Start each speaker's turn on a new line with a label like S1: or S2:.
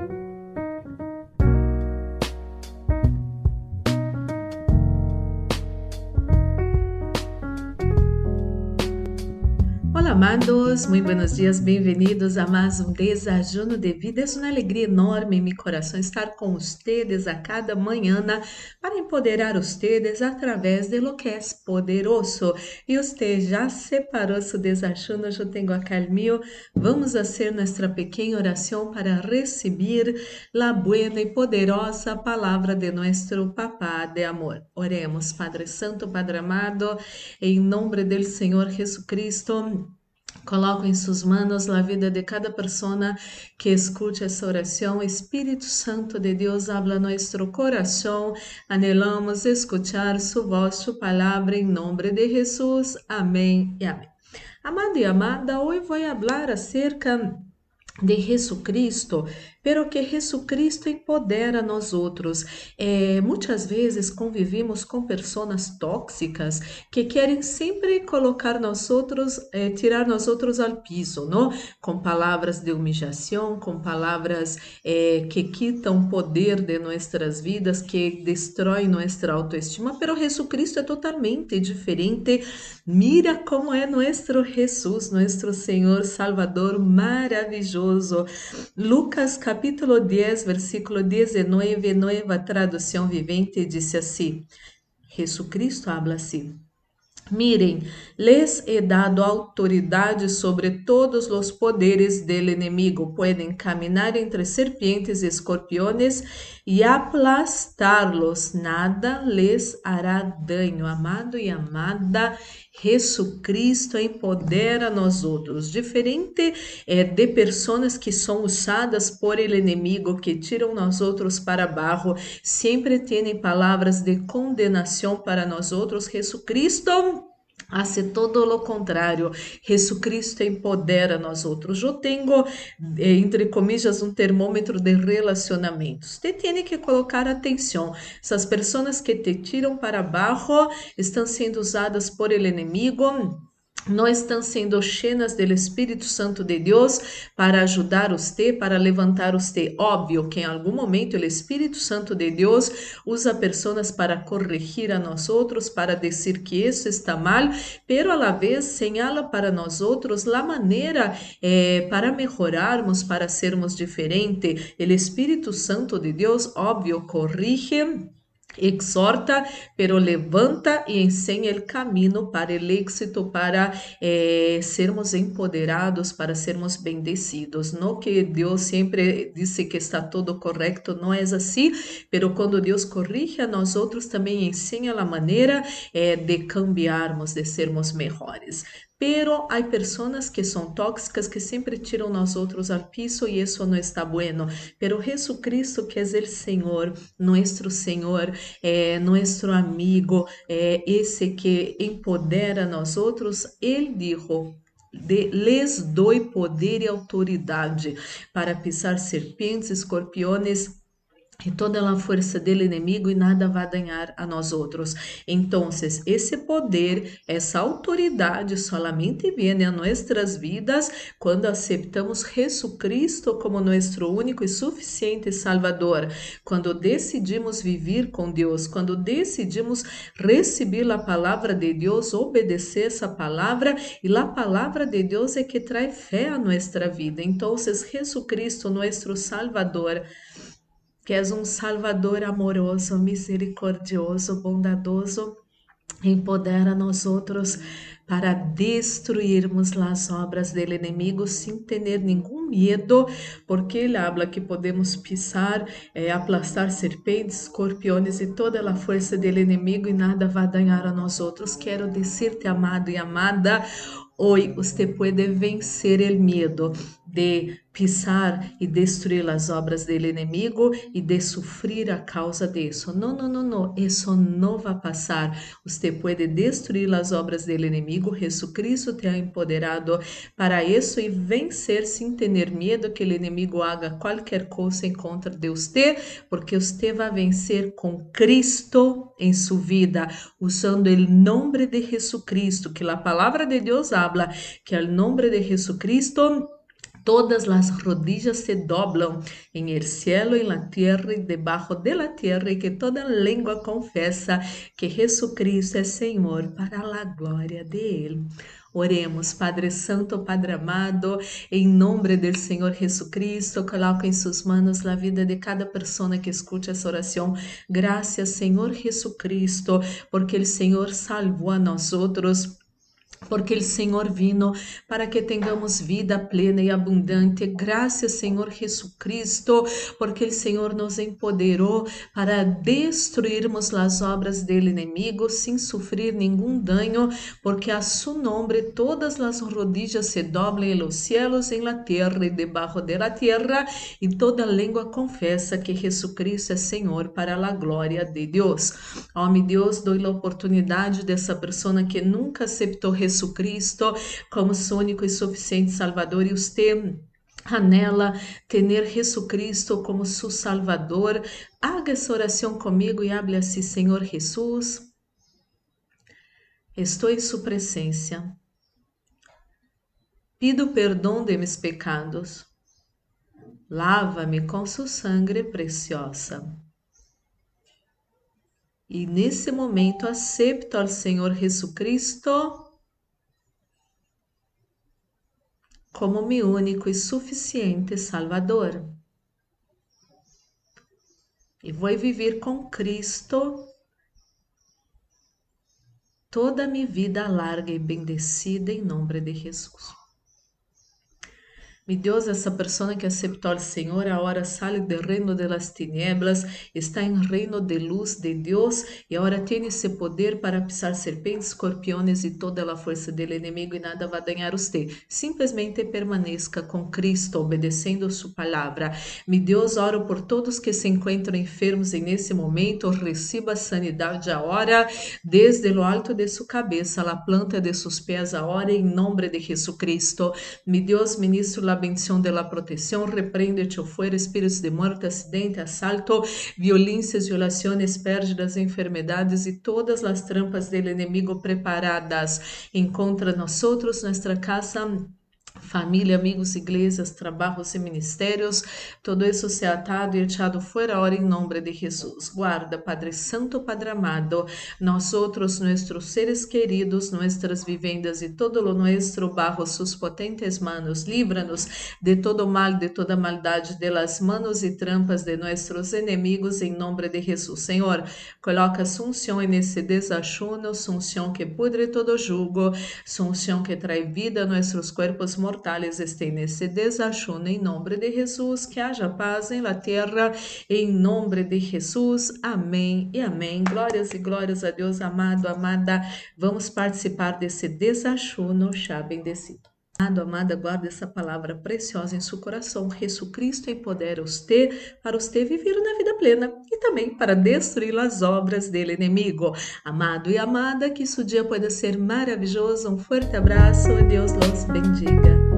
S1: thank you amados, muito buenos dias, bem-vindos a mais um Desajuno de Vida. É uma alegria enorme em meu coração estar com vocês a cada manhã para empoderar vocês através de lo que é poderoso. E você já separou seu desajuno, eu tenho acá o meu. Vamos fazer nossa pequena oração para receber a buena e poderosa palavra de nosso Papá de amor. Oremos, Padre Santo, Padre amado, em nome do Senhor Jesucristo. Coloco em suas mãos a vida de cada pessoa que escute essa oração. Espírito Santo de Deus, habla nosso coração. Anelamos escuchar sua voz, sua palavra, em nome de Jesus. Amém e amém. Amado e amada, hoje vou falar acerca de Jesucristo, pero que Jesucristo empodera nós outros. É, muitas vezes convivemos com pessoas tóxicas que querem sempre colocar nós outros, é, tirar nós outros ao piso, não? Com palavras de humilhação, com palavras é, que quitam poder de nossas vidas, que destroem nossa autoestima. Pero Jesucristo é totalmente diferente. Mira como é nosso Jesus, nosso Senhor Salvador maravilhoso. Lucas capítulo 10, versículo 19, nova tradução vivente, disse assim: Jesucristo habla assim. Miren, les he dado autoridade sobre todos os poderes del enemigo. Pueden caminar entre serpientes e escorpiones e aplastarlos. Nada les hará daño. Amado e amada, Jesucristo empodera nós outros. Diferente é, de pessoas que são usadas por el inimigo, que tiram nós outros para baixo, sempre têm palavras de condenação para nós outros. Hace todo o contrário. Jesucristo empodera nós outros. Eu tenho, eh, entre comillas, um termômetro de relacionamentos. Você tem que colocar atenção. Essas pessoas que te tiram para baixo estão sendo usadas por el inimigo não estão sendo cheias do Espírito Santo de Deus para ajudar você, para levantar você. Óbvio que em algum momento o Espírito Santo de Deus usa pessoas para corrigir a nós outros, para dizer que isso está mal, pero a la vez señala para nós outros a maneira eh, para melhorarmos, para sermos diferentes. O Espírito Santo de Deus, óbvio, corrige exorta, pero levanta e ensina o caminho para o êxito, para eh, sermos empoderados, para sermos bendecidos. Não que Deus sempre disse que está tudo correto, não é assim, pero quando Deus corrige a nós outros, também ensina a maneira eh, de cambiarmos, de sermos melhores. Pero hay personas que son tóxicas que sempre tiram nós outros al piso e isso não está bueno. Pero Jesucristo, que é o Senhor, nosso Senhor, é, nosso amigo, é, esse que empodera nós outros, ele dijo de, les dou poder e autoridade para pisar serpentes, escorpiões e toda a força do inimigo e nada vai danhar a nós outros. Então, esse poder, essa autoridade solamente vem a nossas vidas quando aceitamos Jesucristo como nosso único e suficiente Salvador, quando decidimos viver com Deus, quando decidimos receber a palavra de Deus, obedecer essa palavra, e a palavra de Deus é que traz fé a nossa vida. Então, Jesucristo, nosso Salvador, que és um Salvador amoroso, misericordioso, bondadoso, empodera nós outros para destruirmos as obras do inimigo sem ter nenhum medo, porque ele habla que podemos pisar, é, aplastar serpentes, escorpiões e toda a força do inimigo e nada vai danhar a nós outros. Quero dizer-te, amado e amada, hoje você pode vencer o medo de pisar e destruir as obras do inimigo e de sofrer a causa disso. Não, não, não, não, isso não vai passar. Você pode destruir as obras do inimigo. Jesucristo te ha empoderado para isso e vencer sem ter medo que o inimigo haga qualquer coisa em contra de você, porque você vai vencer com Cristo em sua vida, usando o nome de Jesucristo, que a palavra de Deus habla, que o nome de Jesucristo Todas las rodillas se doblan en el cielo, en la tierra y debajo de la tierra, y que toda lengua confesa que Jesucristo es Señor para la gloria de Él. Oremos, Padre Santo, Padre amado, em nome do Senhor Jesucristo, coloco em suas manos a vida de cada pessoa que escute essa oração. Graças, Senhor Jesucristo, porque o Senhor salvou a nós outros porque o Senhor vino para que tenhamos vida plena e abundante. Graças, Senhor Jesucristo, porque o Senhor nos empoderou para destruirmos as obras do inimigo sem sofrer nenhum dano, porque a su nome todas as rodillas se doblam em los cielos, em la tierra e debaixo de la tierra, e toda língua confessa que Jesucristo é Senhor para a glória de Deus. Ó, oh, Deus, dou a oportunidade dessa pessoa que nunca aceitou Jesucristo como su único e suficiente Salvador e usted anela ter Jesucristo como su Salvador. Haga essa oração comigo e hable assim, Senhor Jesus. Estou em sua presença. Pido perdão de mis pecados. Lava-me com sua sangre preciosa. E nesse momento aceito ao Senhor Jesus como meu único e suficiente Salvador. E vou viver com Cristo toda a minha vida larga e bendecida em nome de Jesus. Mi Deus, essa pessoa que aceitou o Senhor, agora sai do reino de las tinieblas, está em reino de luz de Deus e agora tem esse poder para pisar serpentes, escorpiões e toda a força do inimigo e nada vai danhar você. Simplesmente permaneça com Cristo, obedecendo sua palavra. Mi Deus, oro por todos que se encontram enfermos nesse momento, receba sanidade agora, desde o alto de sua cabeça, a planta de seus pés agora, em nome de Jesus Cristo. Mi Deus, ministro la bendición de la protección, reprende, echa fuera espíritos de muerte, acidente, asalto, violências, violações, pérdidas, enfermedades e todas as trampas do inimigo preparadas. Encontra nós outros, nossa casa família, amigos, igrejas, trabalhos e ministérios, todo isso se atado e echado fora ahora em nome de Jesus. Guarda, Padre Santo, Padre amado, outros, nossos seres queridos, nossas vivendas e todo lo nuestro bajo sus potentes manos. Livra-nos de todo mal, de toda maldade, de las manos e trampas de nossos inimigos, em nome de Jesus. Senhor, coloca sunção nesse desachuno, sunção que pudre todo jugo, sunção que trai vida a nossos corpos mortales estén nesse desachuno em nome de Jesus, que haja paz em la terra, em nome de Jesus, amém e amém. Glórias e glórias a Deus, amado, amada. Vamos participar desse desachuno, chá bendecido. Amado, amada, guarda essa palavra preciosa em seu coração. Cristo empodera você para você viver na vida plena e também para destruir as obras dele inimigo. Amado e amada, que seu dia pode ser maravilhoso. Um forte abraço e Deus los bendiga.